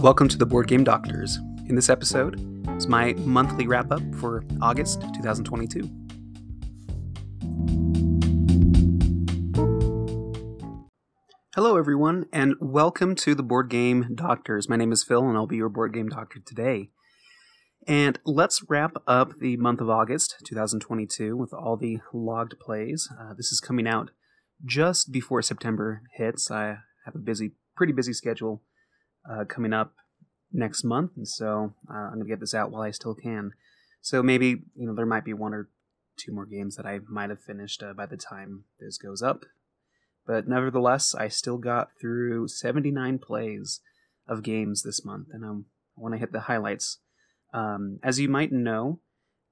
Welcome to the Board Game Doctors. In this episode is my monthly wrap up for August 2022. Hello, everyone, and welcome to the Board Game Doctors. My name is Phil, and I'll be your Board Game Doctor today. And let's wrap up the month of August 2022 with all the logged plays. Uh, this is coming out just before September hits. I have a busy, pretty busy schedule uh, coming up next month, and so uh, I'm gonna get this out while I still can. So maybe you know there might be one or two more games that I might have finished uh, by the time this goes up, but nevertheless, I still got through 79 plays of games this month, and I'm, I want to hit the highlights. Um, as you might know,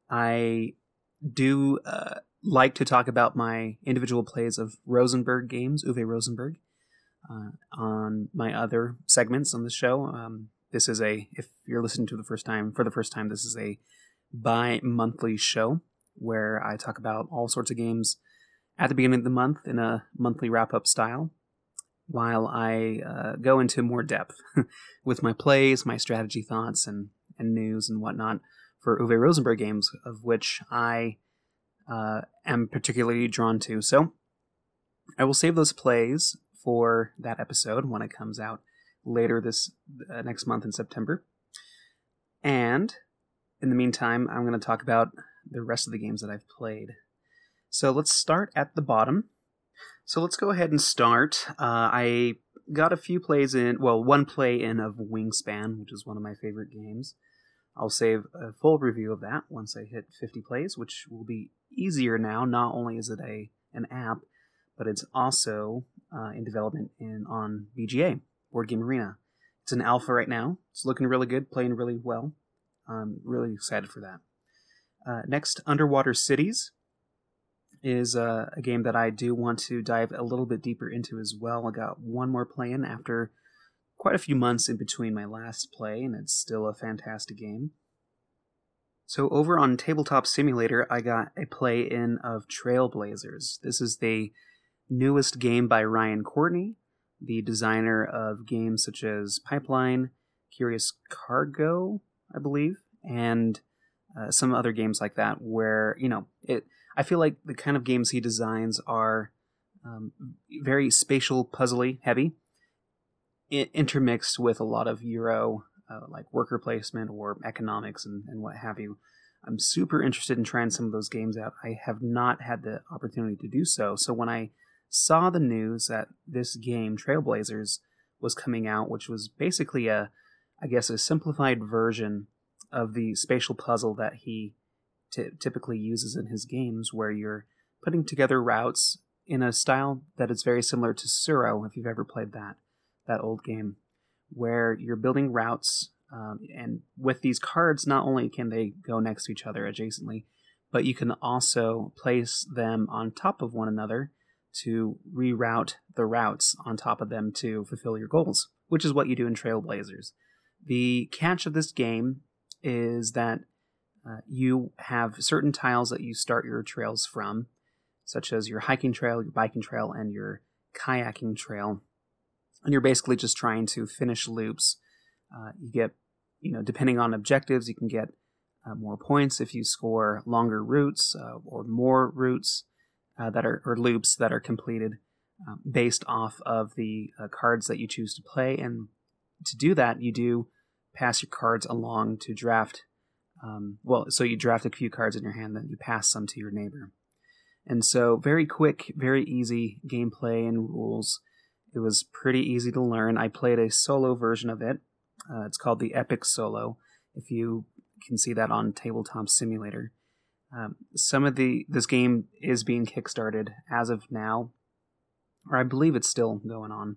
I do uh, like to talk about my individual plays of Rosenberg games, Uwe Rosenberg, uh, on my other segments on the show. Um, this is a, if you're listening to the first time, for the first time, this is a bi monthly show where I talk about all sorts of games at the beginning of the month in a monthly wrap up style while I uh, go into more depth with my plays, my strategy thoughts, and, and news and whatnot for Uwe Rosenberg games, of which I uh, am particularly drawn to. So I will save those plays for that episode when it comes out later this uh, next month in September. And in the meantime, I'm going to talk about the rest of the games that I've played. So let's start at the bottom. So let's go ahead and start. Uh, I got a few plays in, well, one play in of Wingspan, which is one of my favorite games. I'll save a full review of that once I hit 50 plays, which will be easier now. Not only is it a an app, but it's also uh, in development in on BGA Board Game Arena. It's an alpha right now. It's looking really good, playing really well. I'm really excited for that. Uh, next, Underwater Cities is uh, a game that I do want to dive a little bit deeper into as well. I got one more play in after quite a few months in between my last play, and it's still a fantastic game. So over on Tabletop Simulator, I got a play in of Trailblazers. This is the newest game by Ryan Courtney, the designer of games such as Pipeline, Curious Cargo, I believe, and uh, some other games like that. Where you know, it. I feel like the kind of games he designs are um, very spatial, puzzly heavy, intermixed with a lot of Euro uh, like worker placement or economics and, and what have you. I'm super interested in trying some of those games out. I have not had the opportunity to do so. So when I saw the news that this game, Trailblazers, was coming out, which was basically a, I guess, a simplified version of the spatial puzzle that he t- typically uses in his games, where you're putting together routes in a style that is very similar to Tsuro, if you've ever played that that old game, where you're building routes, um, and with these cards, not only can they go next to each other adjacently, but you can also place them on top of one another to reroute the routes on top of them to fulfill your goals, which is what you do in Trailblazers. The catch of this game is that uh, you have certain tiles that you start your trails from, such as your hiking trail, your biking trail, and your kayaking trail. And you're basically just trying to finish loops. Uh, you get, you know, depending on objectives, you can get uh, more points if you score longer routes uh, or more routes uh, that are or loops that are completed um, based off of the uh, cards that you choose to play. And to do that, you do pass your cards along to draft. Um, well, so you draft a few cards in your hand, then you pass some to your neighbor. And so, very quick, very easy gameplay and rules. It was pretty easy to learn. I played a solo version of it. Uh, it's called the Epic Solo. If you can see that on Tabletop Simulator. Um, some of the this game is being kickstarted as of now, or I believe it's still going on.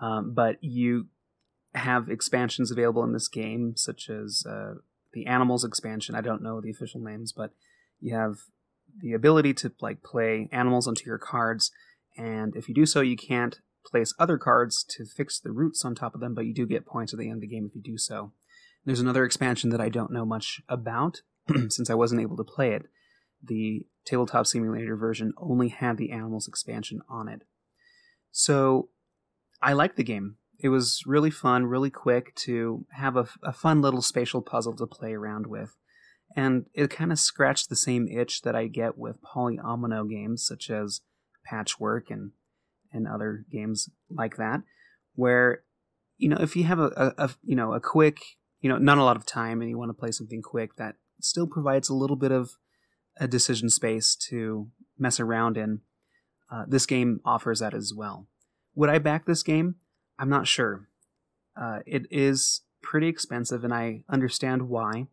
Um, but you have expansions available in this game, such as uh, the animals expansion. I don't know the official names, but you have the ability to like play animals onto your cards, and if you do so, you can't place other cards to fix the roots on top of them, but you do get points at the end of the game if you do so. There's another expansion that I don't know much about, since I wasn't able to play it, the Tabletop Simulator version only had the Animals expansion on it. So I liked the game. it was really fun, really quick to have a, a fun little spatial puzzle to play around with. And it kind of scratched the same itch that I get with polyomino games such as Patchwork and, and other games like that, where, you know, if you have a, a, a you know, a quick, you know, not a lot of time and you want to play something quick that still provides a little bit of a decision space to mess around in, uh, this game offers that as well. Would I back this game? I'm not sure. Uh, it is pretty expensive, and I understand why.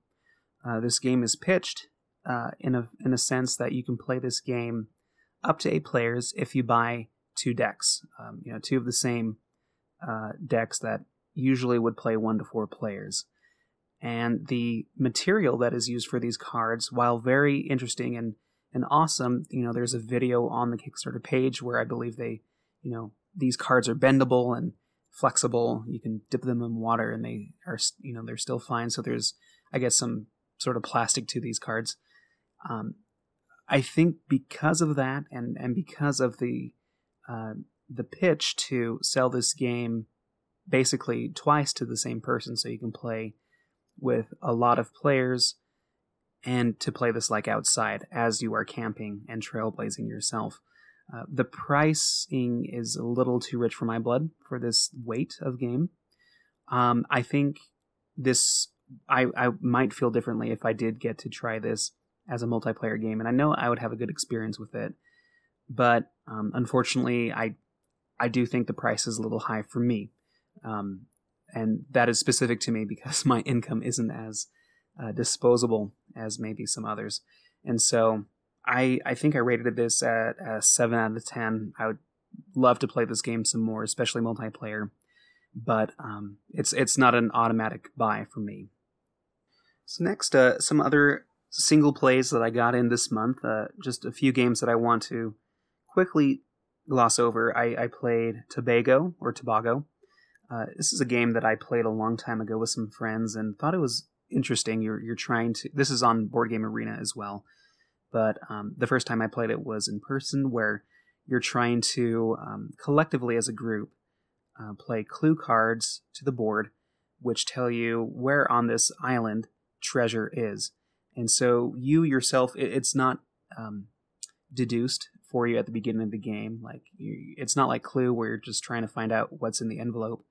Uh, this game is pitched uh, in a in a sense that you can play this game up to eight players if you buy two decks. Um, you know, two of the same uh, decks that usually would play one to four players. And the material that is used for these cards, while very interesting and and awesome, you know, there's a video on the Kickstarter page where I believe they, you know, these cards are bendable and flexible. You can dip them in water and they are, you know, they're still fine. So there's, I guess, some sort of plastic to these cards. Um, I think because of that and, and because of the, uh, the pitch to sell this game basically twice to the same person so you can play with a lot of players and to play this like outside as you are camping and trailblazing yourself. Uh, the pricing is a little too rich for my blood for this weight of game. Um, I think this I, I might feel differently if I did get to try this as a multiplayer game, and I know I would have a good experience with it. But um, unfortunately, I I do think the price is a little high for me, um, and that is specific to me because my income isn't as uh, disposable as maybe some others, and so I I think I rated this at a seven out of ten. I would love to play this game some more, especially multiplayer, but um, it's it's not an automatic buy for me. So next, uh, some other single plays that I got in this month. Uh, just a few games that I want to quickly gloss over. I, I played Tobago or Tobago. Uh, this is a game that I played a long time ago with some friends and thought it was interesting. You're you're trying to. This is on Board Game Arena as well but um, the first time I played it was in person, where you're trying to um, collectively as a group uh, play clue cards to the board, which tell you where on this island treasure is. And so you yourself, it, it's not um, deduced for you at the beginning of the game. Like you, it's not like Clue where you're just trying to find out what's in the envelope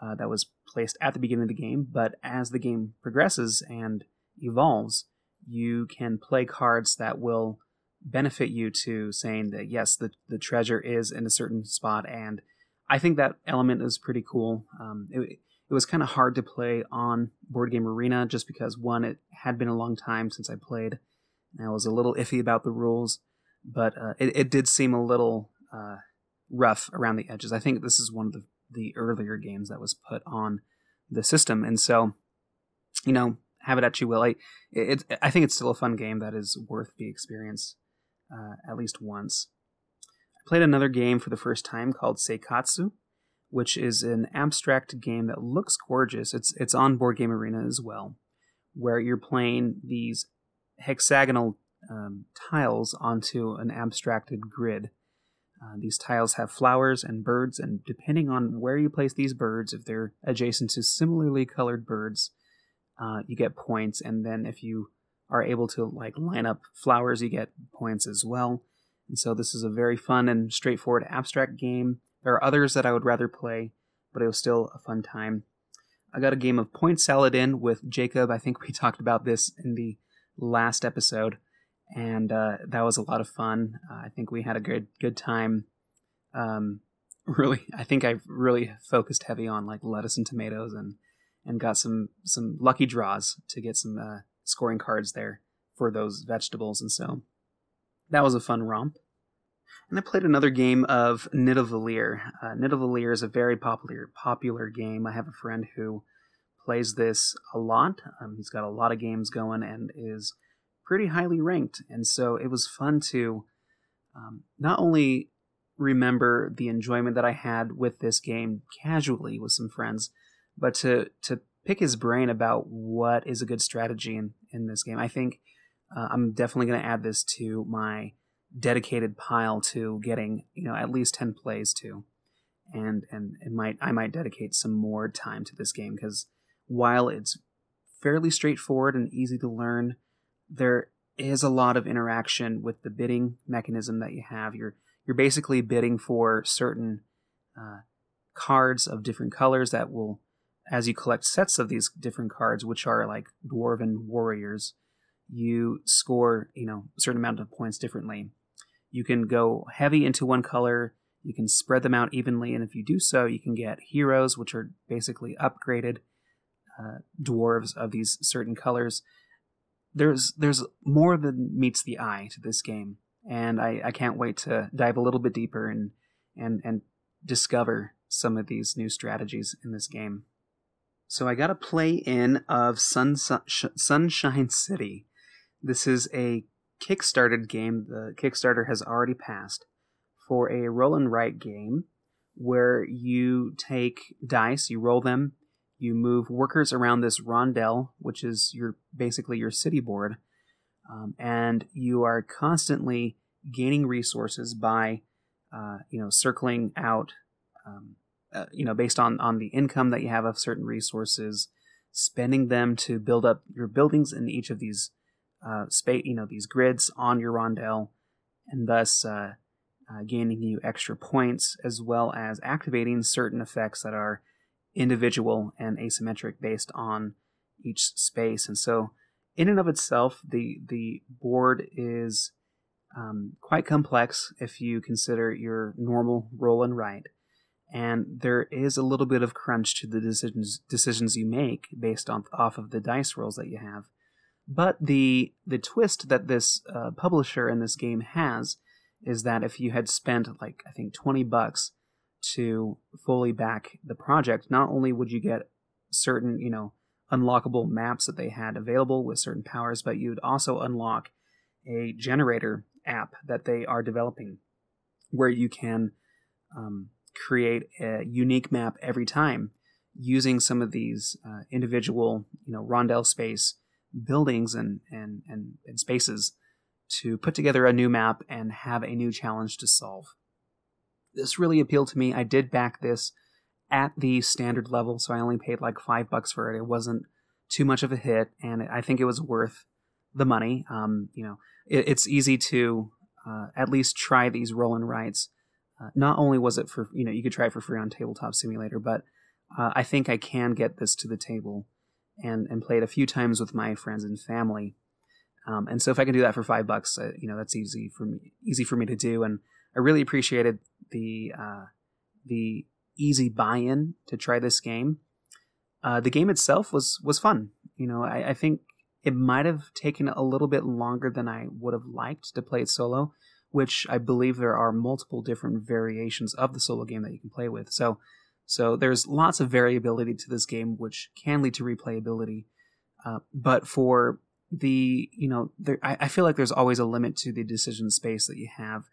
uh, that was placed at the beginning of the game. But as the game progresses and evolves, you can play cards that will benefit you to saying that yes, the the treasure is in a certain spot, and I think that element is pretty cool. Um, it, it was kind of hard to play on Board Game Arena just because one, it had been a long time since I played, and I was a little iffy about the rules, but uh, it, it did seem a little uh, rough around the edges. I think this is one of the the earlier games that was put on the system, and so you know have it at you will. I, it, I think it's still a fun game that is worth the experience uh, at least once. I played another game for the first time called Seikatsu, which is an abstract game that looks gorgeous. It's it's on Board Game Arena as well, where you're playing these hexagonal um, tiles onto an abstracted grid. Uh, these tiles have flowers and birds, and depending on where you place these birds, if they're adjacent to similarly colored birds, uh, you get points, and then if you are able to like line up flowers, you get points as well. And so this is a very fun and straightforward abstract game. There are others that I would rather play, but it was still a fun time. I got a game of Point Salad in with Jacob. I think we talked about this in the last episode, and uh, that was a lot of fun. Uh, I think we had a good good time. Um, really, I think I really focused heavy on like lettuce and tomatoes and and got some some lucky draws to get some uh, scoring cards there for those vegetables, and so that was a fun romp. And I played another game of Nidavellir. Uh, Nidavellir is a very popular popular game. I have a friend who plays this a lot. Um, he's got a lot of games going and is pretty highly ranked, and so it was fun to um, not only remember the enjoyment that I had with this game casually with some friends, but to to pick his brain about what is a good strategy in in this game. I think uh, I'm definitely going to add this to my dedicated pile to getting you know at least 10 plays to and and it might I might dedicate some more time to this game because while it's fairly straightforward and easy to learn, there is a lot of interaction with the bidding mechanism that you have. You're you're basically bidding for certain uh, cards of different colors that will, as you collect sets of these different cards, which are like dwarven warriors, you score you know a certain amount of points differently. You can go heavy into one color. You can spread them out evenly, and if you do so, you can get heroes, which are basically upgraded uh, dwarves of these certain colors. There's there's more than meets the eye to this game, and I, I can't wait to dive a little bit deeper and and and discover some of these new strategies in this game. So I got a play in of Sun, Sunshine City. This is a kickstarted game. The Kickstarter has already passed for a roll and write game where you take dice, you roll them, you move workers around this rondel, which is your basically your city board, um, and you are constantly gaining resources by, uh, you know, circling out, um, uh, you know, based on on the income that you have of certain resources, spending them to build up your buildings in each of these uh, space, you know, these grids on your rondel, and thus. Uh, uh, gaining you extra points as well as activating certain effects that are individual and asymmetric based on each space. And so, in and of itself, the the board is um, quite complex if you consider your normal roll and write. And there is a little bit of crunch to the decisions decisions you make based on off of the dice rolls that you have. But the the twist that this uh, publisher in this game has is that if you had spent like I think twenty bucks to fully back the project, not only would you get certain, you know, unlockable maps that they had available with certain powers, but you'd also unlock a generator app that they are developing where you can um, create a unique map every time using some of these uh, individual, you know, rondel space buildings and, and, and, and spaces to put together a new map and have a new challenge to solve this really appealed to me. I did back this at the standard level, so I only paid like five bucks for it. It wasn't too much of a hit, and I think it was worth the money. Um, you know, it, it's easy to uh, at least try these roll and rights. Uh, not only was it for you know you could try it for free on Tabletop Simulator, but uh, I think I can get this to the table and and play it a few times with my friends and family. Um, and so if I can do that for five bucks, uh, you know that's easy for me easy for me to do. And I really appreciated the uh, the easy buy-in to try this game. Uh, the game itself was was fun. You know, I, I, think it might have taken a little bit longer than I would have liked to play it solo, which I believe there are multiple different variations of the solo game that you can play with. So, so there's lots of variability to this game, which can lead to replayability. Uh, but for the you know, there, I, I feel like there's always a limit to the decision space that you have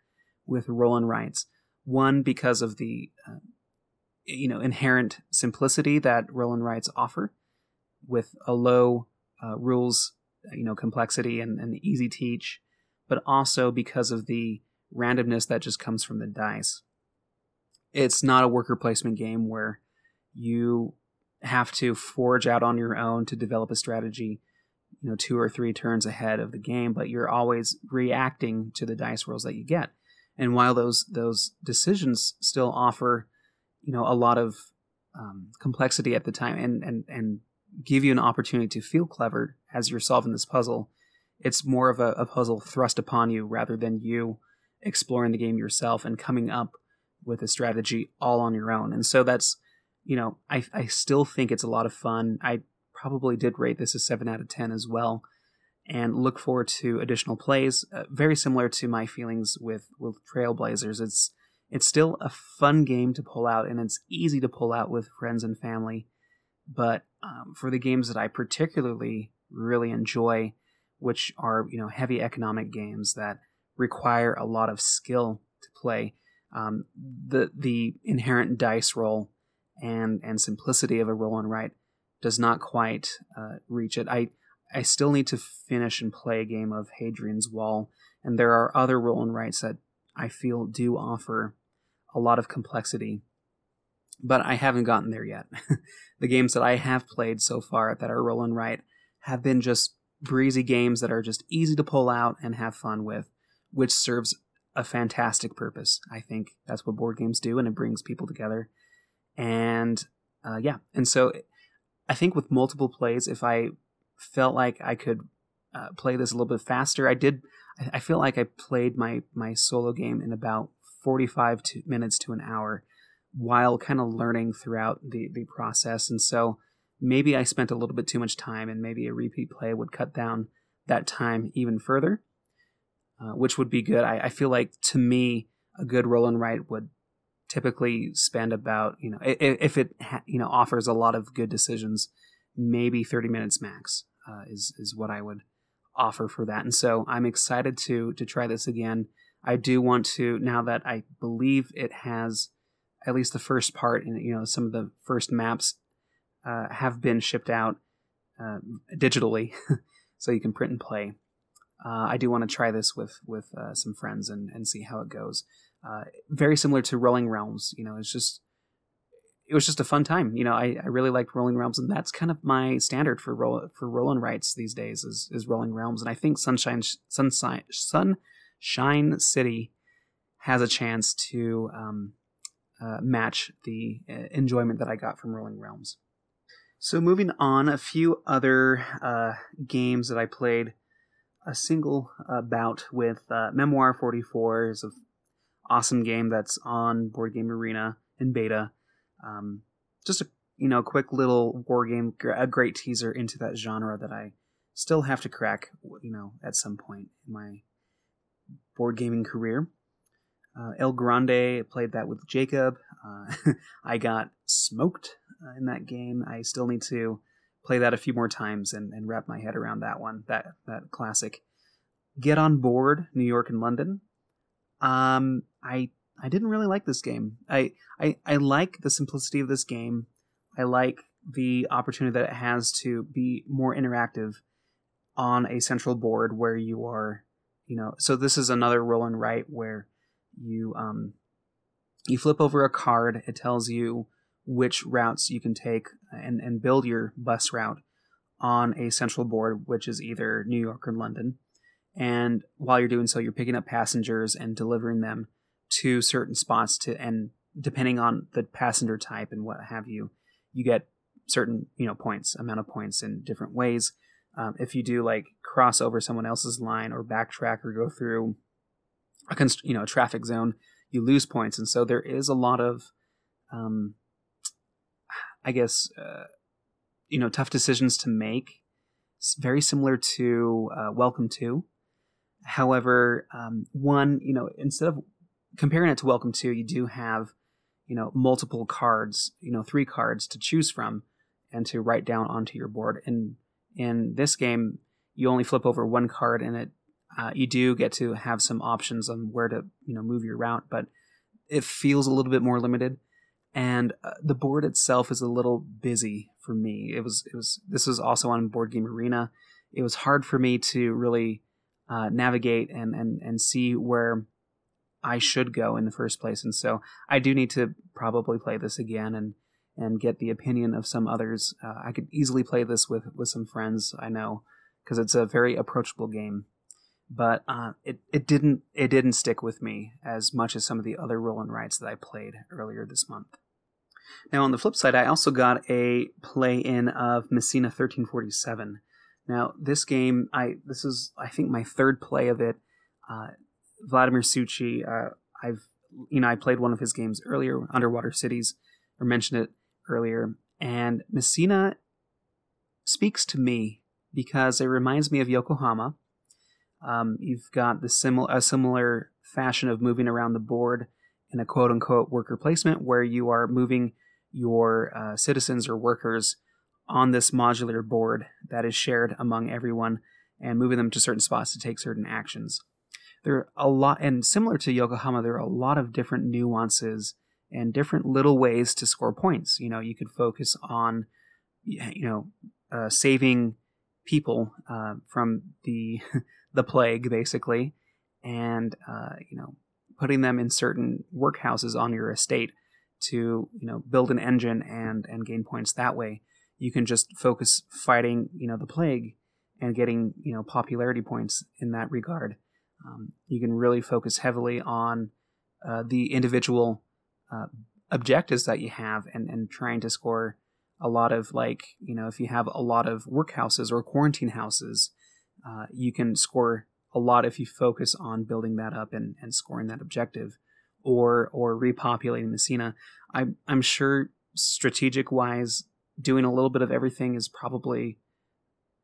with roll and writes. One because of the uh, you know inherent simplicity that roll and writes offer, with a low uh, rules you know complexity and, and easy teach, but also because of the randomness that just comes from the dice. It's not a worker placement game where you have to forge out on your own to develop a strategy you know two or three turns ahead of the game but you're always reacting to the dice rolls that you get and while those those decisions still offer, you know, a lot of um, complexity at the time, and and and give you an opportunity to feel clever as you're solving this puzzle, it's more of a, a puzzle thrust upon you rather than you exploring the game yourself and coming up with a strategy all on your own. And so that's, you know, I I still think it's a lot of fun. I probably did rate this a seven out of ten as well and look forward to additional plays. Uh, very similar to my feelings with with Trailblazers, it's it's still a fun game to pull out, and it's easy to pull out with friends and family. But um, for the games that I particularly really enjoy, which are you know heavy economic games that require a lot of skill to play, um, the the inherent dice roll and and simplicity of a roll and write does not quite uh, reach it. I I still need to finish and play a game of Hadrian's Wall, and there are other roll and writes that I feel do offer a lot of complexity but I haven't gotten there yet. the games that I have played so far that are roll and write have been just breezy games that are just easy to pull out and have fun with, which serves a fantastic purpose. I think that's what board games do, and it brings people together. And uh, yeah, and so I think with multiple plays, if I felt like I could uh, play this a little bit faster, I did. I feel like I played my my solo game in about 45 to minutes to an hour while kind of learning throughout the the process. And so maybe I spent a little bit too much time and maybe a repeat play would cut down that time even further uh, which would be good. I, I feel like to me a good roll and write would typically spend about you know if, if it you know offers a lot of good decisions maybe 30 minutes max uh, is is what I would offer for that and so I'm excited to to try this again I do want to now that I believe it has at least the first part and you know some of the first maps uh, have been shipped out uh, digitally, so you can print and play. Uh, I do want to try this with with uh, some friends and and see how it goes. Uh, very similar to Rolling Realms, you know, it's just it was just a fun time. You know, I, I really liked Rolling Realms, and that's kind of my standard for roll for roll and writes these days is is Rolling Realms, and I think Sunshine Sunshine Sunshine City has a chance to um, uh, match the uh, enjoyment that I got from Rolling Realms. So moving on, a few other uh, games that I played. A single uh, bout with Memoir 44 is an awesome game that's on Board Game Arena in beta. Um, just a you know quick little war game, a great teaser into that genre that I still have to crack. You know, at some point in my board gaming career. Uh, El Grande played that with Jacob. Uh, I got smoked uh, in that game. I still need to play that a few more times and, and wrap my head around that one. That that classic. Get on board New York and London. Um, I I didn't really like this game. I, I I like the simplicity of this game. I like the opportunity that it has to be more interactive on a central board where you are, you know. So this is another roll and write where you um, you flip over a card. It tells you which routes you can take and, and build your bus route on a central board, which is either New York or London. And while you're doing so, you're picking up passengers and delivering them to certain spots to and depending on the passenger type and what have you, you get certain you know points, amount of points in different ways. Um, if you do like cross over someone else's line or backtrack or go through a const- you know a traffic zone, you lose points, and so there is a lot of, um, I guess, uh, you know, tough decisions to make. It's very similar to uh, Welcome to. However, um, one, you know, instead of comparing it to Welcome to, you do have, you know, multiple cards, you know, three cards to choose from and to write down onto your board. And in this game, you only flip over one card and it uh, you do get to have some options on where to you know move your route, but it feels a little bit more limited. And uh, the board itself is a little busy for me. It was it was this was also on Board Game Arena. It was hard for me to really uh, navigate and and and see where I should go in the first place. And so I do need to probably play this again and and get the opinion of some others. Uh, I could easily play this with with some friends I know because it's a very approachable game but uh, it it didn't it didn't stick with me as much as some of the other roll and writes that I played earlier this month. Now on the flip side, I also got a play in of Messina 1347. Now this game, I this is I think my third play of it. Uh, Vladimir Suchy, uh, I've you know I played one of his games earlier, Underwater Cities, or mentioned it earlier, and Messina speaks to me because it reminds me of Yokohama um, you've got the similar a similar fashion of moving around the board in a quote unquote worker placement where you are moving your uh, citizens or workers on this modular board that is shared among everyone and moving them to certain spots to take certain actions. There are a lot, and similar to Yokohama, there are a lot of different nuances and different little ways to score points. You know, you could focus on, you know, uh, saving people uh, from the the plague, basically, and uh, you know, putting them in certain workhouses on your estate to you know build an engine and and gain points that way. You can just focus fighting you know the plague and getting you know popularity points in that regard. Um, you can really focus heavily on uh, the individual uh, objectives that you have and and trying to score a lot of like you know if you have a lot of workhouses or quarantine houses, uh, you can score a lot if you focus on building that up and, and scoring that objective or or repopulating Messina. I'm I'm sure strategic wise, doing a little bit of everything is probably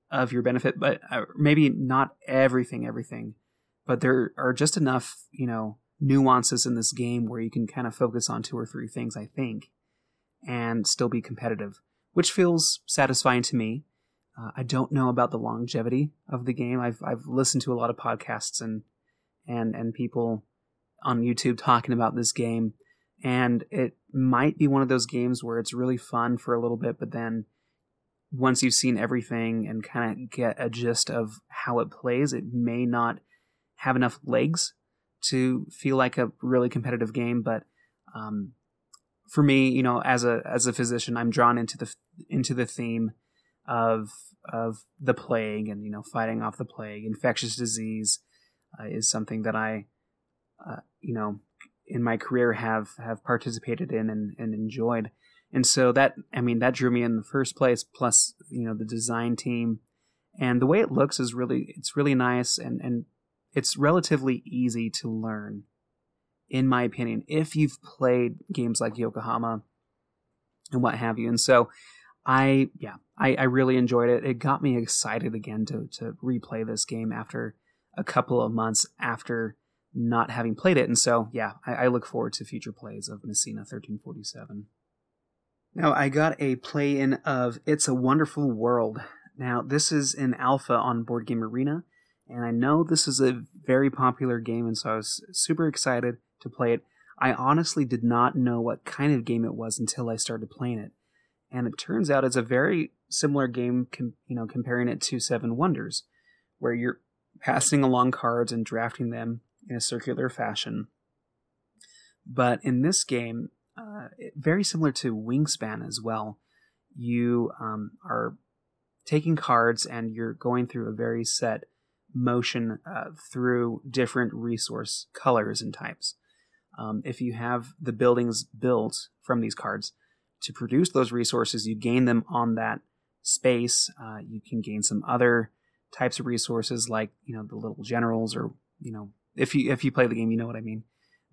of your benefit, but uh, maybe not everything, everything. But there are just enough, you know, nuances in this game where you can kind of focus on two or three things, I think, and still be competitive, which feels satisfying to me. Uh, I don't know about the longevity of the game. I've I've listened to a lot of podcasts and and and people on YouTube talking about this game, and it might be one of those games where it's really fun for a little bit, but then once you've seen everything and kind of get a gist of how it plays, it may not have enough legs to feel like a really competitive game. But um, for me, you know, as a as a physician, I'm drawn into the into the theme of of the plague and you know fighting off the plague. Infectious disease uh, is something that I uh, you know, in my career have have participated in and, and enjoyed. And so that I mean that drew me in the first place. Plus, you know, the design team and the way it looks is really it's really nice and and it's relatively easy to learn, in my opinion, if you've played games like Yokohama and what have you. And so I yeah I, I really enjoyed it. It got me excited again to to replay this game after a couple of months after not having played it. And so, yeah, I, I look forward to future plays of Messina 1347. Now, I got a play in of It's a Wonderful World. Now, this is in alpha on Board Game Arena, and I know this is a very popular game, and so I was super excited to play it. I honestly did not know what kind of game it was until I started playing it. And it turns out it's a very similar game, com- you know, comparing it to Seven Wonders, where you're passing along cards and drafting them in a circular fashion. But in this game, uh, very similar to Wingspan as well, you um, are taking cards and you're going through a very set motion uh, through different resource colors and types. Um, if you have the buildings built from these cards to produce those resources, you gain them on that space. Uh, you can gain some other types of resources like you know the little generals or you know if you if you play the game, you know what I mean.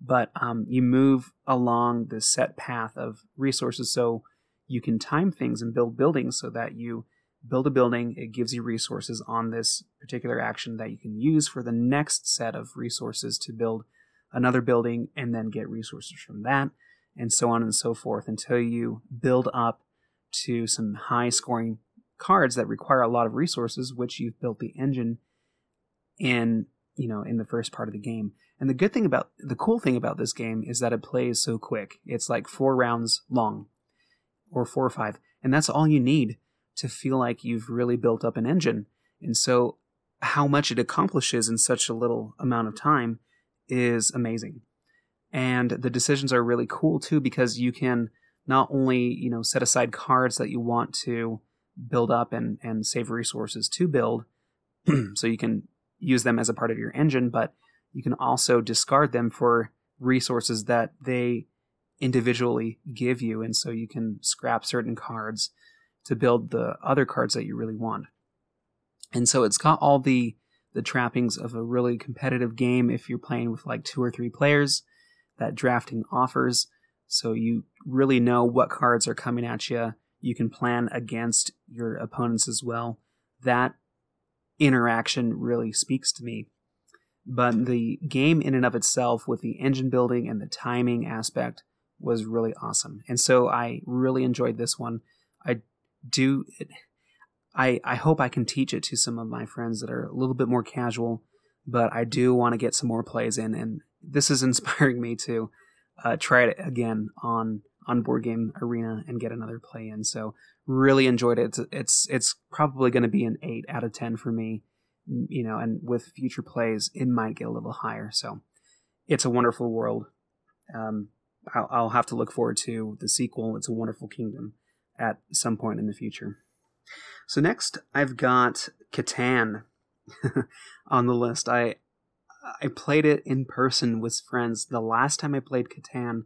But um, you move along the set path of resources, so you can time things and build buildings so that you build a building. It gives you resources on this particular action that you can use for the next set of resources to build another building, and then get resources from that, and so on and so forth until you build up to some high scoring cards that require a lot of resources, which you've built the engine in you know, in the first part of the game. And the good thing about the cool thing about this game is that it plays so quick. It's like four rounds long, or four or five, and that's all you need to feel like you've really built up an engine. And so, how much it accomplishes in such a little amount of time is amazing. And the decisions are really cool too because you can not only you know set aside cards that you want to build up and and save resources to build, so you can use them as a part of your engine, but you can also discard them for resources that they individually give you. And so you can scrap certain cards to build the other cards that you really want. And so it's got all the the trappings of a really competitive game if you're playing with like two or three players that drafting offers. So you really know what cards are coming at you. You can plan against your opponents as well. That interaction really speaks to me. But the game in and of itself, with the engine building and the timing aspect, was really awesome. And so I really enjoyed this one. Do. I I hope I can teach it to some of my friends that are a little bit more casual, but I do want to get some more plays in, and this is inspiring me to uh, try it again on on Board Game Arena and get another play in. So really enjoyed it. It's it's, it's probably going to be an eight out of ten for me. You know, and with future plays, it might get a little higher. So it's a wonderful world. Um, I'll, I'll have to look forward to the sequel. It's a Wonderful Kingdom at some point in the future. So next, I've got Catan on the list. I I played it in person with friends. The last time I played Catan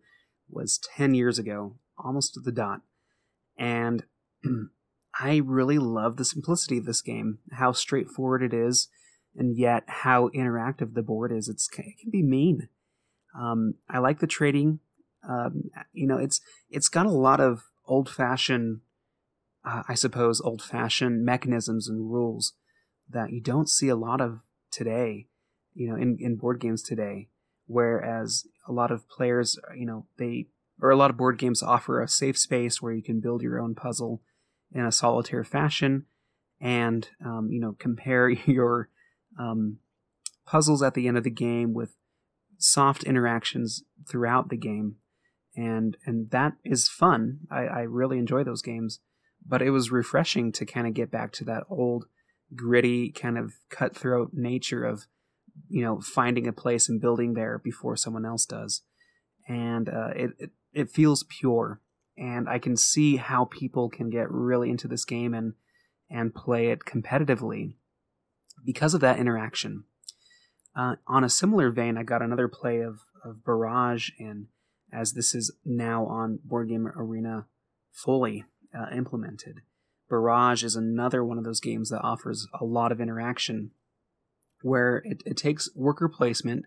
was 10 years ago, almost to the dot. And I really love the simplicity of this game, how straightforward it is, and yet how interactive the board is. It's, it can be mean. Um, I like the trading. Um, you know, it's it's got a lot of old fashioned, uh, I suppose, old fashioned mechanisms and rules that you don't see a lot of today. You know, in in board games today, whereas a lot of players, you know, they or a lot of board games offer a safe space where you can build your own puzzle in a solitaire fashion and um, you know compare your um, puzzles at the end of the game with soft interactions throughout the game and and that is fun I, I really enjoy those games but it was refreshing to kind of get back to that old gritty kind of cutthroat nature of you know finding a place and building there before someone else does and uh, it, it it feels pure and I can see how people can get really into this game and and play it competitively because of that interaction. Uh, on a similar vein, I got another play of, of Barrage, and as this is now on Board Game Arena fully uh, implemented, Barrage is another one of those games that offers a lot of interaction where it, it takes worker placement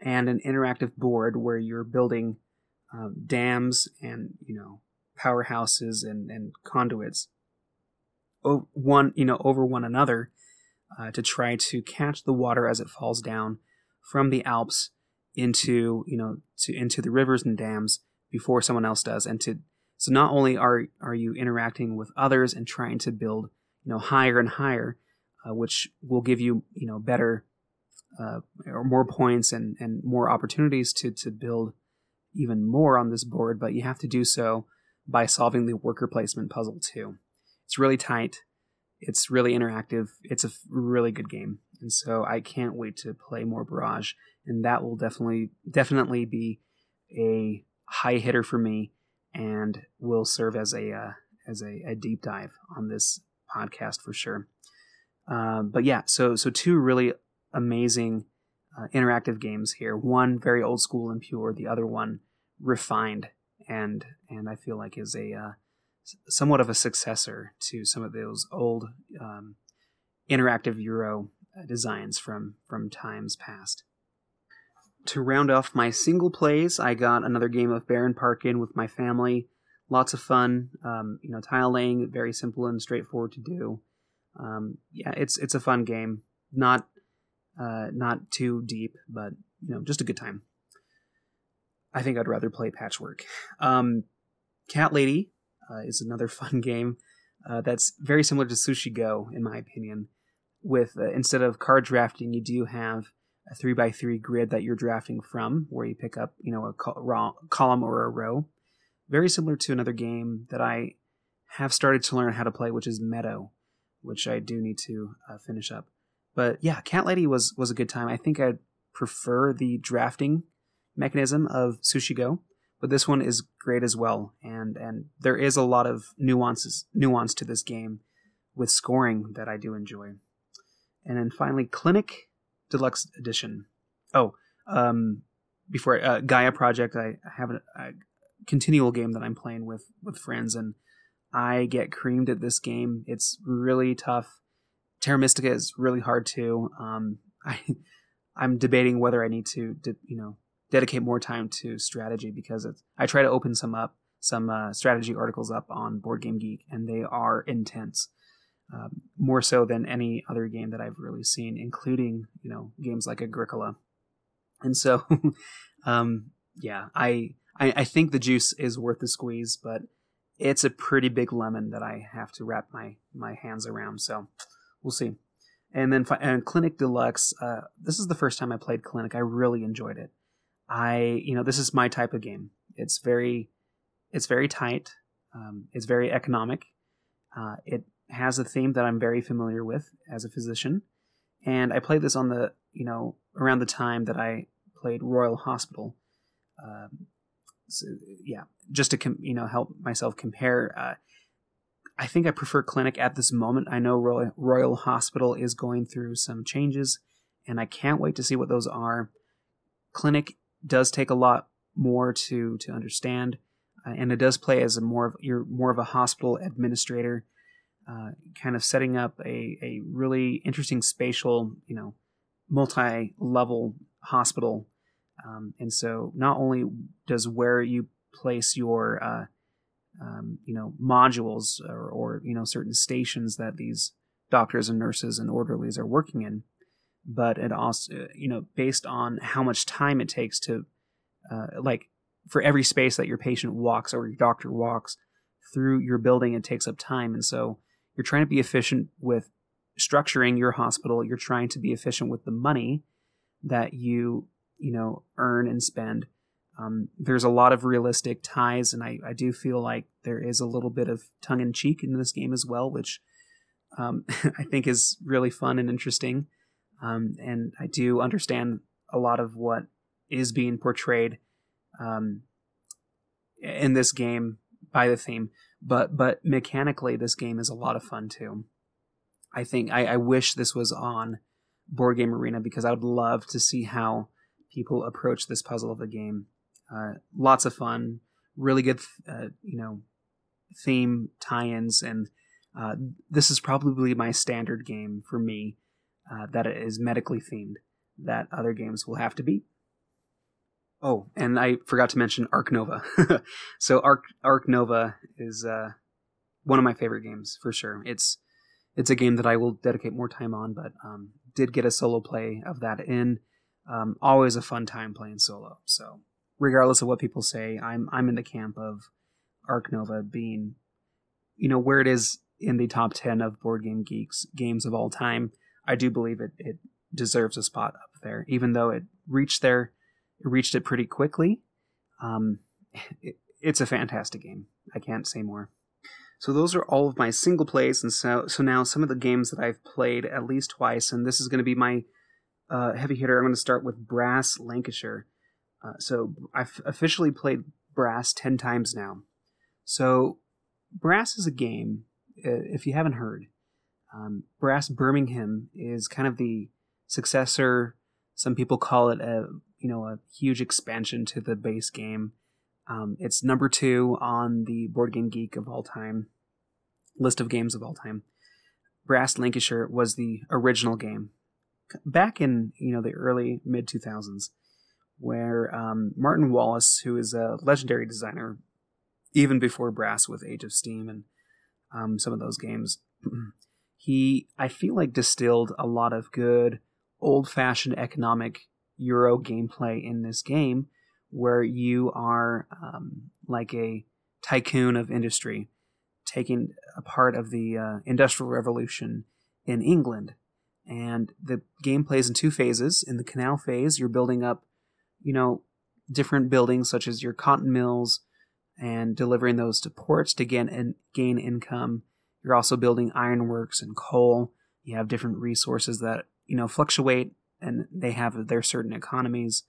and an interactive board where you're building um, dams and you know powerhouses and, and conduits o- one you know over one another uh, to try to catch the water as it falls down from the Alps into you know to into the rivers and dams before someone else does and to so not only are are you interacting with others and trying to build you know higher and higher uh, which will give you you know better uh, or more points and and more opportunities to to build even more on this board, but you have to do so by solving the worker placement puzzle too. It's really tight. It's really interactive. It's a really good game. And so I can't wait to play more Barrage. And that will definitely, definitely be a high hitter for me and will serve as a, uh, as a, a, deep dive on this podcast for sure. Um, but yeah, so, so two really amazing uh, interactive games here. One very old school and pure, the other one refined and and I feel like is a uh, somewhat of a successor to some of those old um, interactive Euro uh, designs from from times past. To round off my single plays, I got another game of Bärenparken with my family. Lots of fun. Um, you know, tile laying, very simple and straightforward to do. Um, yeah, it's it's a fun game. Not uh, not too deep, but you know, just a good time. I think I'd rather play Patchwork. Um, Cat Lady uh, is another fun game uh, that's very similar to Sushi Go, in my opinion. With uh, instead of card drafting, you do have a three by three grid that you're drafting from, where you pick up, you know, a col- column or a row. Very similar to another game that I have started to learn how to play, which is Meadow, which I do need to uh, finish up. But yeah, Cat Lady was was a good time. I think I'd prefer the drafting mechanism of Sushi Go, but this one is great as well. And and there is a lot of nuances nuance to this game with scoring that I do enjoy. And then finally, Clinic Deluxe Edition. Oh, um, before uh, Gaia Project, I, have a, a continual game that I'm playing with with friends, and I get creamed at this game. It's really tough Terra Mystica is really hard too. Um, I I'm debating whether I need to, you know, dedicate more time to strategy because it's, I try to open some up, some uh, strategy articles up on Board Game Geek, and they are intense, um, more so than any other game that I've really seen, including you know games like Agricola. And so, um, yeah, I, I I think the juice is worth the squeeze, but it's a pretty big lemon that I have to wrap my my hands around. So we'll see. And then and Clinic Deluxe. Uh, this is the first time I played Clinic. I really enjoyed it. I you know this is my type of game. It's very it's very tight. Um, it's very economic. Uh, it has a theme that I'm very familiar with as a physician, and I played this on the you know around the time that I played Royal Hospital. Um, so, yeah, just to com- you know help myself compare. Uh, I think I prefer clinic at this moment. I know Royal, Royal Hospital is going through some changes, and I can't wait to see what those are. Clinic does take a lot more to to understand, uh, and it does play as a more of you're more of a hospital administrator, uh, kind of setting up a a really interesting spatial, you know, multi level hospital. Um, and so, not only does where you place your uh, um, you know modules or, or you know certain stations that these doctors and nurses and orderlies are working in but it also you know based on how much time it takes to uh, like for every space that your patient walks or your doctor walks through your building it takes up time and so you're trying to be efficient with structuring your hospital. You're trying to be efficient with the money that you you know earn and spend. Um, there's a lot of realistic ties, and I, I do feel like there is a little bit of tongue in cheek in this game as well, which um, I think is really fun and interesting. Um, and I do understand a lot of what is being portrayed um, in this game by the theme, but but mechanically, this game is a lot of fun too. I think I, I wish this was on Board Game Arena because I would love to see how people approach this puzzle of a game. Uh, lots of fun, really good, uh, you know, theme tie-ins, and uh, this is probably my standard game for me uh, that is medically themed. That other games will have to beat. Oh, and I forgot to mention Ark Nova. so Arc Ark Nova is uh, one of my favorite games for sure. It's it's a game that I will dedicate more time on, but um, did get a solo play of that in. Um, always a fun time playing solo. So regardless of what people say, I'm I'm in the camp of Ark Nova being, you know, where it is in the top ten of board game geeks games of all time. I do believe it it deserves a spot up there, even though it reached there, reached it pretty quickly. Um, it, it's a fantastic game. I can't say more. So those are all of my single plays, and so so now some of the games that I've played at least twice, and this is going to be my uh, heavy hitter. I'm going to start with Brass Lancashire. Uh, so I've officially played Brass 10 times now. So Brass is a game, if you haven't heard, um, Brass Birmingham is kind of the successor. Some people call it a you know a huge expansion to the base game. Um, it's number two on the Board Game Geek of all time list of games of all time. Brass Lancashire was the original game back in you know the early mid 2000s where um, Martin Wallace, who is a legendary designer, even before Brass with Age of Steam and um, some of those games, he I feel like distilled a lot of good old-fashioned economic Euro gameplay in this game, where you are um, like a tycoon of industry, taking a part of the uh, Industrial Revolution in England. And the game plays in two phases. In the canal phase, you're building up you know, different buildings such as your cotton mills and delivering those to ports to gain and gain income. You're also building ironworks and coal. You have different resources that you know fluctuate, and they have their certain economies.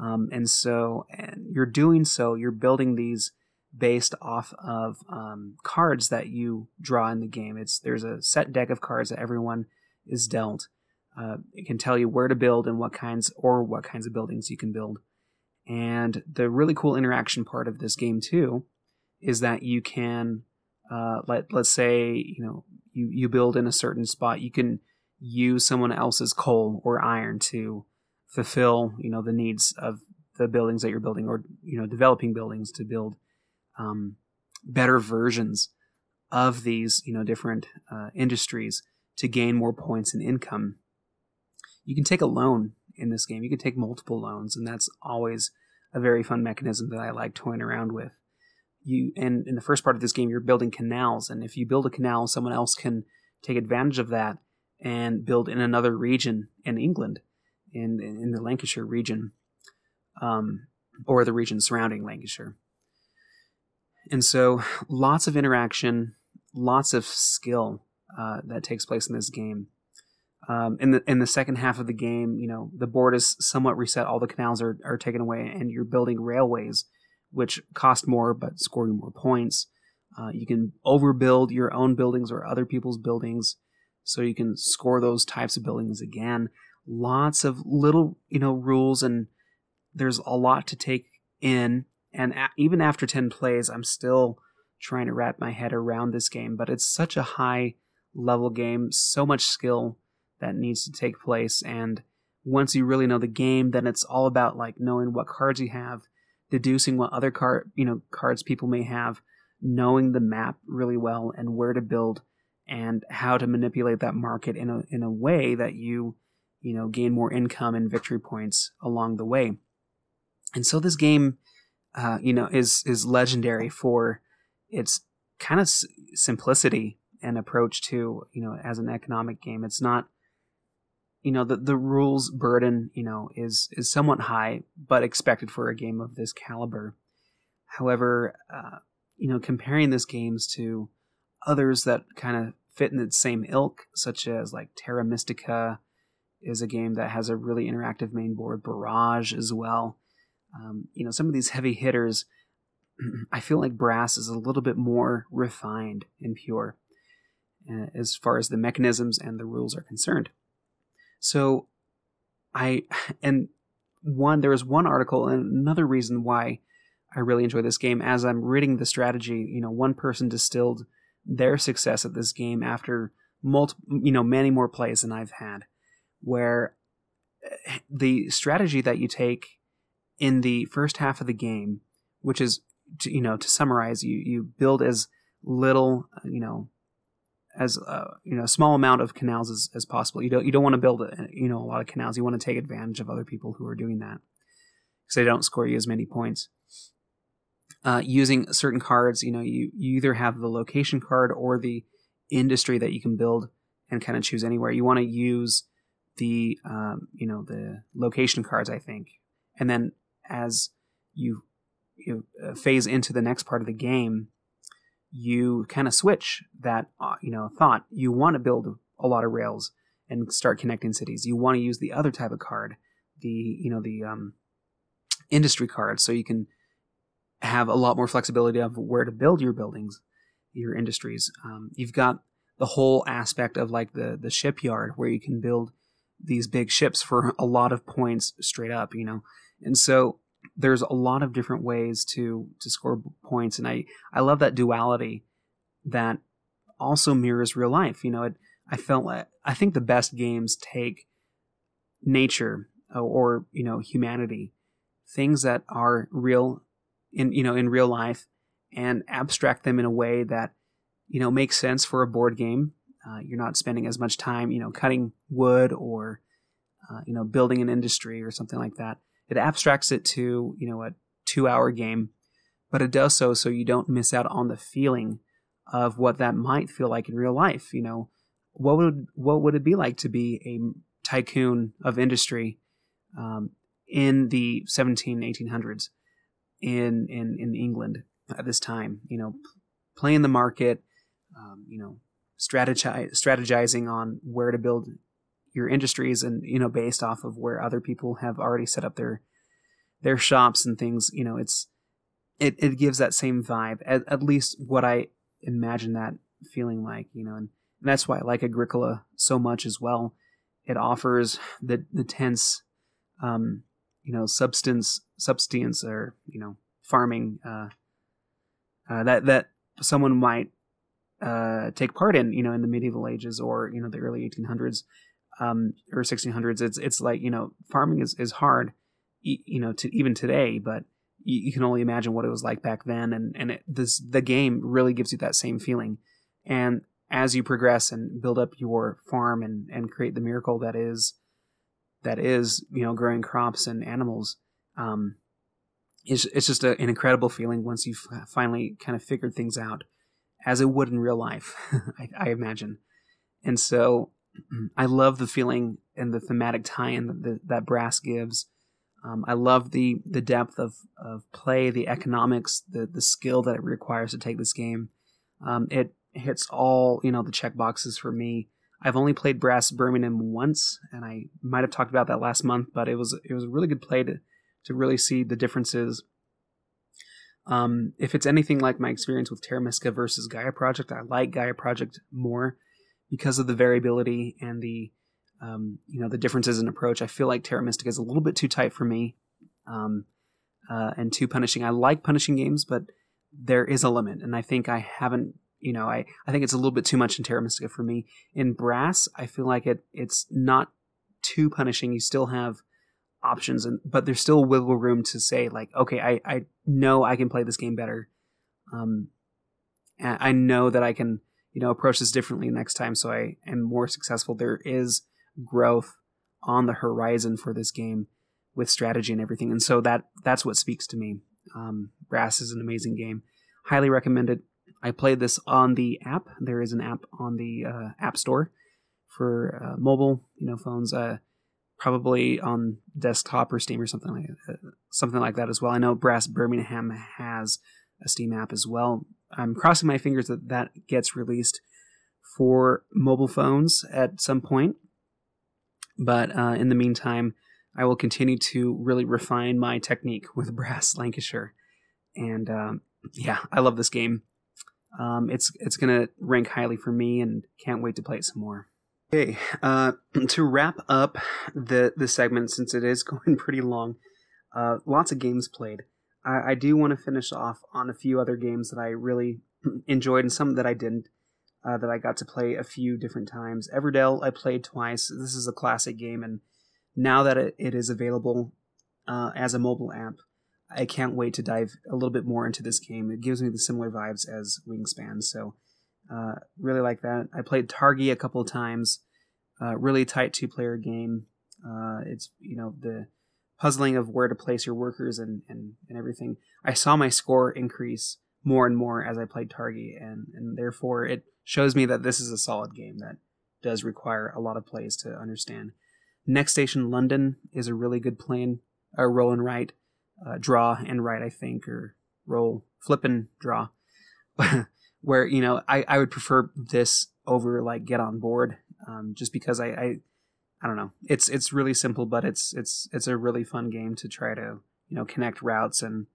Um, and so, and you're doing so. You're building these based off of um, cards that you draw in the game. It's there's a set deck of cards that everyone is dealt, uh, it can tell you where to build and what kinds or what kinds of buildings you can build. And the really cool interaction part of this game too is that you can uh, let let's say you know you you build in a certain spot, you can use someone else's coal or iron to fulfill you know the needs of the buildings that you're building or you know developing buildings to build um, better versions of these you know different uh, industries to gain more points and income you can take a loan in this game. You can take multiple loans, and that's always a very fun mechanism that I like toying around with. You and in the first part of this game, you're building canals, and if you build a canal, someone else can take advantage of that and build in another region in England, in in the Lancashire region, um, or the region surrounding Lancashire. And so, lots of interaction, lots of skill uh, that takes place in this game. Um, in the in the second half of the game, you know the board is somewhat reset. All the canals are, are taken away, and you're building railways which cost more but score you more points. Uh, you can overbuild your own buildings or other people's buildings, so you can score those types of buildings again. Lots of little, you know, rules, and there's a lot to take in. And a- even after ten plays, I'm still trying to wrap my head around this game. But it's such a high level game, so much skill that needs to take place, and once you really know the game, then it's all about like knowing what cards you have, deducing what other card you know cards people may have, knowing the map really well and where to build and how to manipulate that market in a in a way that you you know gain more income and victory points along the way. And so this game, uh, you know, is is legendary for its kind of s- simplicity and approach to you know as an economic game. It's not you know the the rules burden you know is is somewhat high but expected for a game of this caliber however uh, you know comparing this games to others that kind of fit in the same ilk such as like terra mystica is a game that has a really interactive main board barrage as well. Um, you know some of these heavy hitters i feel like brass is a little bit more refined and pure uh, as far as the mechanisms and the rules are concerned. So I and one there was one article and another reason why I really enjoy this game. As I'm reading the strategy, you know, one person distilled their success at this game after multiple you know many more plays than I've had where eh, the strategy that you take in the first half of the game which is to, you know to summarize you you build as little you know as uh, you know a small amount of canals as, as possible. You don't you don't want to build a, you know a lot of canals. You want to take advantage of other people who are doing that because they don't score you as many points. Uh, using certain cards, you know, you, you either have the location card or the industry that you can build and kind of choose anywhere. You want to use the um, you know the location cards, I think, and then as you you uh, phase into the next part of the game, you kind of switch that uh, you know thought. You want to build a lot of rails and start connecting cities. You want to use the other type of card the you know the um, industry card so you can have a lot more flexibility of where to build your buildings your industries. Um, you've got the whole aspect of like the the shipyard where you can build these big ships for a lot of points straight up you know? And so there's a lot of different ways to to score points and i i love that duality that also mirrors real life you know? It i felt like i think the best games take nature uh, or you know humanity things that are real in you know in real life and abstract them in a way that you know makes sense for a board game. Uh, you're not spending as much time you know cutting wood or uh, you know building an industry or something like that. It abstracts it to you know a two hour game but it does so so you don't miss out on the feeling of what that might feel like in real life you know. What would what would it be like to be a tycoon of industry um, in the 17 1800s in in in england at this time you know playing the market um, you know strategize strategizing on where to build your industries and you know based off of where other people have already set up their their shops and things you know it's it, it gives that same vibe at, at least what i imagine that feeling like you know and, and that's why i like agricola so much as well. It offers the the tense um you know substance substance or you know farming uh, uh that that someone might uh take part in you know in the medieval ages or you know the early 1800s um, or 1600s. It's it's like you know farming is is hard, you know, to even today. But you, you, can only imagine what it was like back then, and and it, this the game really gives you that same feeling. And as you progress and build up your farm and and create the miracle that is that is you know growing crops and animals. Um, it's, it's just a, an incredible feeling once you've finally kind of figured things out as it would in real life, I, I imagine. And so I love the feeling and the thematic tie-in that, that brass gives. Um, I love the the depth of, of play, the economics, the the skill that it requires to take this game. Um, it hits all you know the check boxes for me. I've only played Brass Birmingham once, and I might have talked about that last month, but it was it was a really good play to to really see the differences Um, if it's anything like my experience with Terra Mystica versus Gaia Project, I like Gaia Project more because of the variability and the um, you know the differences in approach. I feel like Terra is a little bit too tight for me um, uh, and too punishing. I like punishing games, but there is a limit, and I think I haven't. You know, I, I think it's a little bit too much in Terra Mystica for me. In Brass, I feel like it it's not too punishing. You still have options, and but there's still wiggle room to say like, okay, I I know I can play this game better. Um, I know that I can you know approach this differently next time, so I am more successful. There is growth on the horizon for this game with strategy and everything, and so that that's what speaks to me. Um, Brass is an amazing game. Highly recommend it. I played this on the app. There is an app on the uh, App Store for uh, mobile, you know, phones. Uh, probably on desktop or Steam or something like uh, something like that as well. I know Brass Birmingham has a Steam app as well. I'm crossing my fingers that that gets released for mobile phones at some point. But uh, in the meantime, I will continue to really refine my technique with Brass Lancashire. And um, yeah, I love this game. Um, it's it's gonna rank highly for me, and can't wait to play it some more. Okay, uh, to wrap up the the segment, since it is going pretty long, uh, lots of games played. I, I do want to finish off on a few other games that I really enjoyed, and some that I didn't. Uh, that I got to play a few different times. Everdell I played twice. This is a classic game, and now that it, it is available uh, as a mobile app, I can't wait to dive a little bit more into this game. It gives me the similar vibes as Wingspan, so uh, really like that. I played Targi a couple of times. Uh, really tight two-player game. Uh, it's you know the puzzling of where to place your workers and, and, and everything. I saw my score increase more and more as I played Targi, and and therefore it shows me that this is a solid game that does require a lot of plays to understand. Next Station London is a really good plane, a roll and write, uh, draw and write, I think, or roll, flip and draw. Where you know I, I would prefer this over like Get on Board, um, just because I, I I don't know. It's it's really simple, but it's it's it's a really fun game to try to you know connect routes and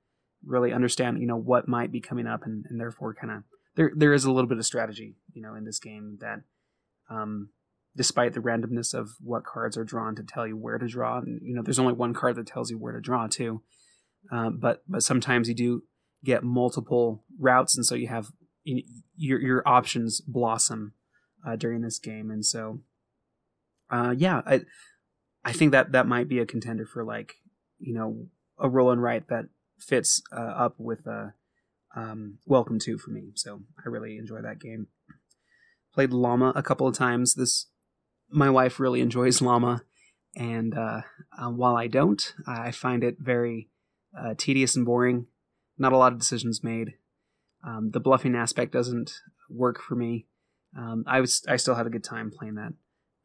really understand you know what might be coming up, and, and therefore kind of there there is a little bit of strategy you know in this game that um, despite the randomness of what cards are drawn to tell you where to draw. And, you know, there's only one card that tells you where to draw too. Um, but but sometimes you do get multiple routes, and so you have you your your options blossom uh, during this game. And so, uh, yeah, I I think that that might be a contender for like you know a roll and write that fits uh, up with a um, Welcome to for me. So I really enjoy that game. Played Llama a couple of times. This my wife really enjoys llama, and uh, uh, while I don't, I find it very uh, tedious and boring. Not a lot of decisions made. Um, the bluffing aspect doesn't work for me. Um, I was I still had a good time playing that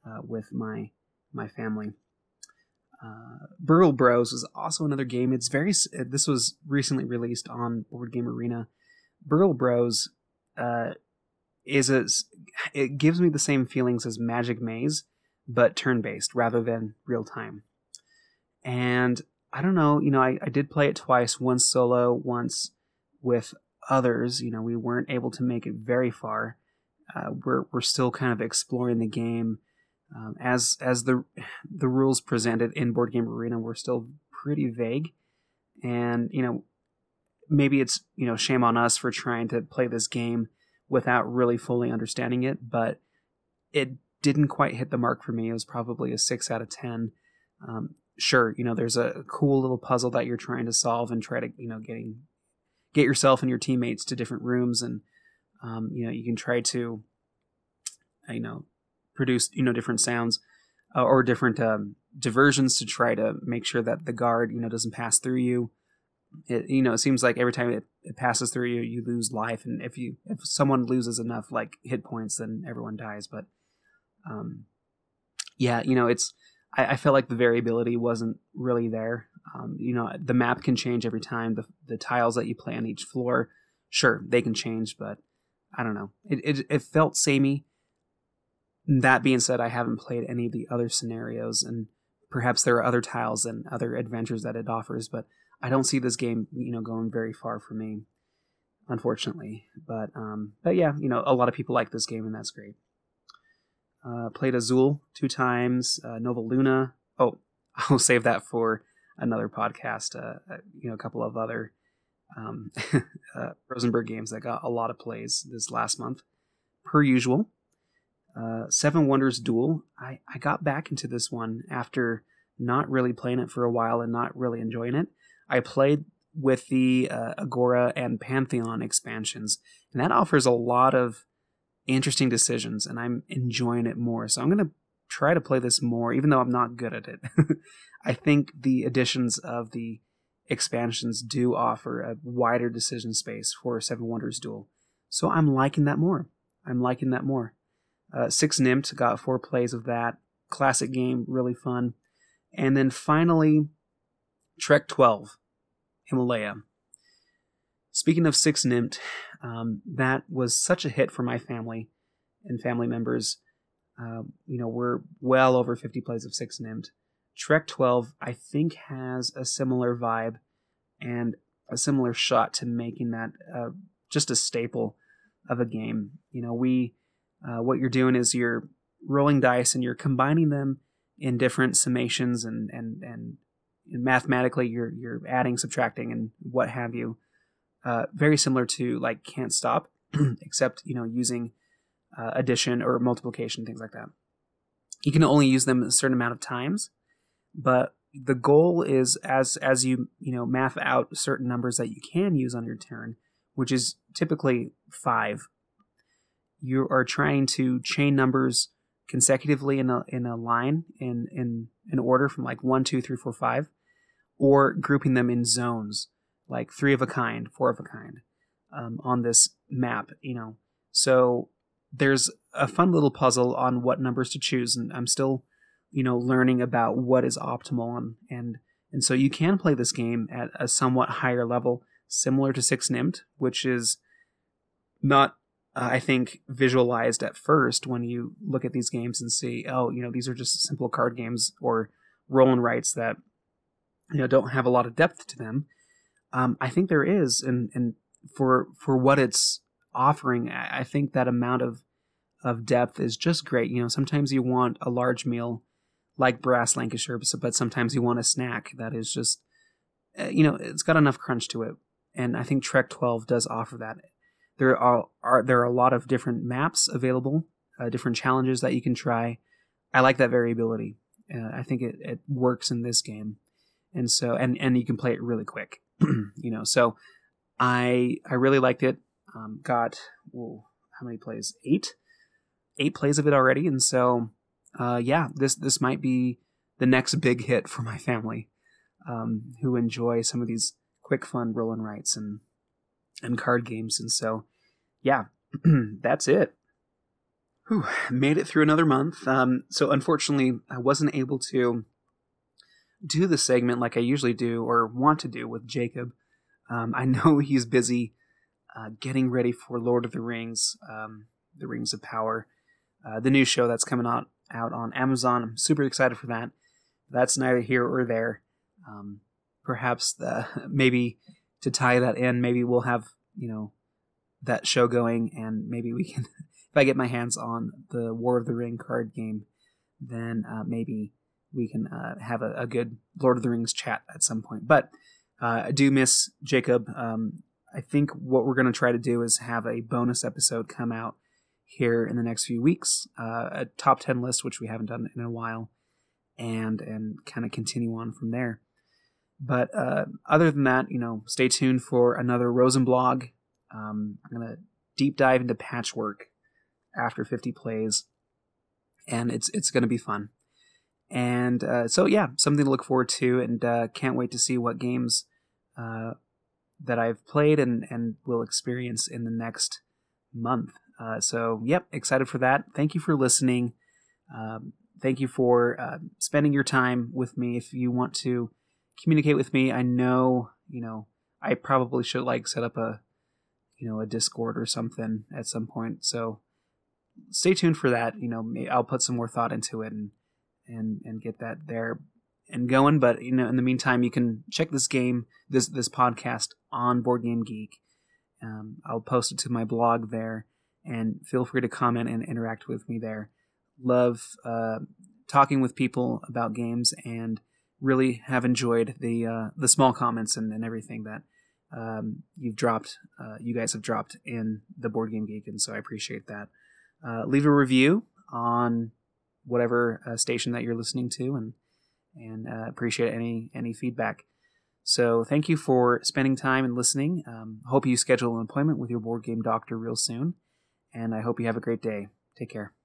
uh, with my my family. Uh, Burgle Bros is also another game. It's very. This was recently released on Board Game Arena. Burgle Bros uh, is a, it gives me the same feelings as Magic Maze, but turn based rather than real time. And I don't know, you know, I, I did play it twice, once solo, once with others. You know, we weren't able to make it very far. Uh, we're we're still kind of exploring the game. Um, as as the the rules presented in Board Game Arena were still pretty vague, and you know maybe it's you know shame on us for trying to play this game without really fully understanding it, but it didn't quite hit the mark for me. It was probably a six out of ten. Um, sure, you know, there's a cool little puzzle that you're trying to solve and try to, you know, getting get yourself and your teammates to different rooms, and um, you know, you can try to, you know, produce you know different sounds uh, or different um, diversions to try to make sure that the guard, you know, doesn't pass through you. It you know it seems like every time it, it passes through you you lose life and if you if someone loses enough like hit points then everyone dies but um yeah you know it's i, I felt like the variability wasn't really there um you know the map can change every time the the tiles that you play on each floor sure they can change but i don't know it it, it felt samey that being said i haven't played any of the other scenarios and perhaps there are other tiles and other adventures that it offers but I don't see this game, you know, going very far for me, unfortunately. But um, but yeah, you know, a lot of people like this game, and that's great. Uh, played Azul two times, uh, Nova Luna. Oh, I'll save that for another podcast. Uh, uh you know, a couple of other um, uh, Rosenberg games that got a lot of plays this last month, per usual. Seven Wonders Duel. I, I got back into this one after not really playing it for a while and not really enjoying it. I played with the Agora and Pantheon expansions, and that offers a lot of interesting decisions, and I'm enjoying it more. So I'm going to try to play this more, even though I'm not good at it. I think the additions of the expansions do offer a wider decision space for Seven Wonders Duel. So I'm liking that more. I'm liking that more. Uh, Six Nimmt got four plays of that. Classic game, really fun. And then finally, Trek 12, Himalaya. Speaking of Six Nimmt, um, that was such a hit for my family and family members. Uh, you know, we're well over 50 plays of Six Nimmt. Trek 12, I think, has a similar vibe and a similar shot to making that uh, just a staple of a game. You know, we uh, what you're doing is you're rolling dice and you're combining them in different summations and and and mathematically you're you're adding, subtracting, and what have you. Uh, very similar to like can't stop, except you know using uh, addition or multiplication, things like that. You can only use them a certain amount of times, but the goal is as as you you know math out certain numbers that you can use on your turn, which is typically five. You are trying to chain numbers consecutively in a in a line in in an order from like one, two, three, four, five, or grouping them in zones like three of a kind, four of a kind, um, on this map. You know, so there's a fun little puzzle on what numbers to choose, and I'm still you know learning about what is optimal and and and so you can play this game at a somewhat higher level similar to Six Nimmt which is not uh, i think visualized at first when you look at these games and see oh you know these are just simple card games or roll and writes that you know don't have a lot of depth to them um, i think there is and and for for what it's offering i think that amount of of depth is just great you know sometimes you want a large meal like brass Lancashire, but sometimes you want a snack that is just, uh, you know, it's got enough crunch to it. And I think Trek 12 does offer that. There are, are there are a lot of different maps available, uh, different challenges that you can try. I like that variability. Uh, I think it, it works in this game, and so and and you can play it really quick. you know, so I I really liked it. Um, got whoa, how many plays? Eight, eight plays of it already, and so uh, yeah, this this might be the next big hit for my family, um, who enjoy some of these quick, fun roll and writes and and card games. And so, yeah, that's it. Whew, made it through another month. Um, so unfortunately, I wasn't able to do the segment like I usually do or want to do with Jacob. Um, I know he's busy uh, getting ready for Lord of the Rings, um, the Rings of Power, uh, the new show that's coming out out on Amazon. I'm super excited for that. That's neither here or there. Um, perhaps the maybe to tie that in, maybe we'll have you know that show going, and maybe we can. if I get my hands on the War of the Ring card game, then uh, maybe we can uh, have a, a, good Lord of the Rings chat at some point. But uh, I do miss Jacob. Um, I think what we're going to try to do is have a bonus episode come out here in the next few weeks, uh, a top 10 list, which we haven't done in a while, and, and kind of continue on from there. But uh, other than that, you know, stay tuned for another Rosenblog. Um, I'm going to deep dive into patchwork after 50 plays, and it's it's going to be fun. And uh, so, yeah, something to look forward to, and uh, can't wait to see what games uh, that I've played and, and will experience in the next month. Uh, so, yep, excited for that. Thank you for listening. Um, thank you for uh, spending your time with me. If you want to communicate with me, I know you know I probably should like set up a you know a Discord or something at some point. So stay tuned for that. You know, I'll put some more thought into it and and and get that there. and going. But you know, in the meantime, you can check this game, this this podcast on Board Game Geek. Um, I'll post it to my blog there, and feel free to comment and interact with me there. Love uh, talking with people about games, and really have enjoyed the uh, the small comments and, and everything that um, you've dropped. Uh, you guys have dropped in the Board Game Geek, and so I appreciate that. Uh, leave a review on whatever uh, station that you're listening to, and and uh, appreciate any any feedback. So thank you for spending time and listening. Um, hope you schedule an appointment with your board game doctor real soon, and I hope you have a great day. Take care.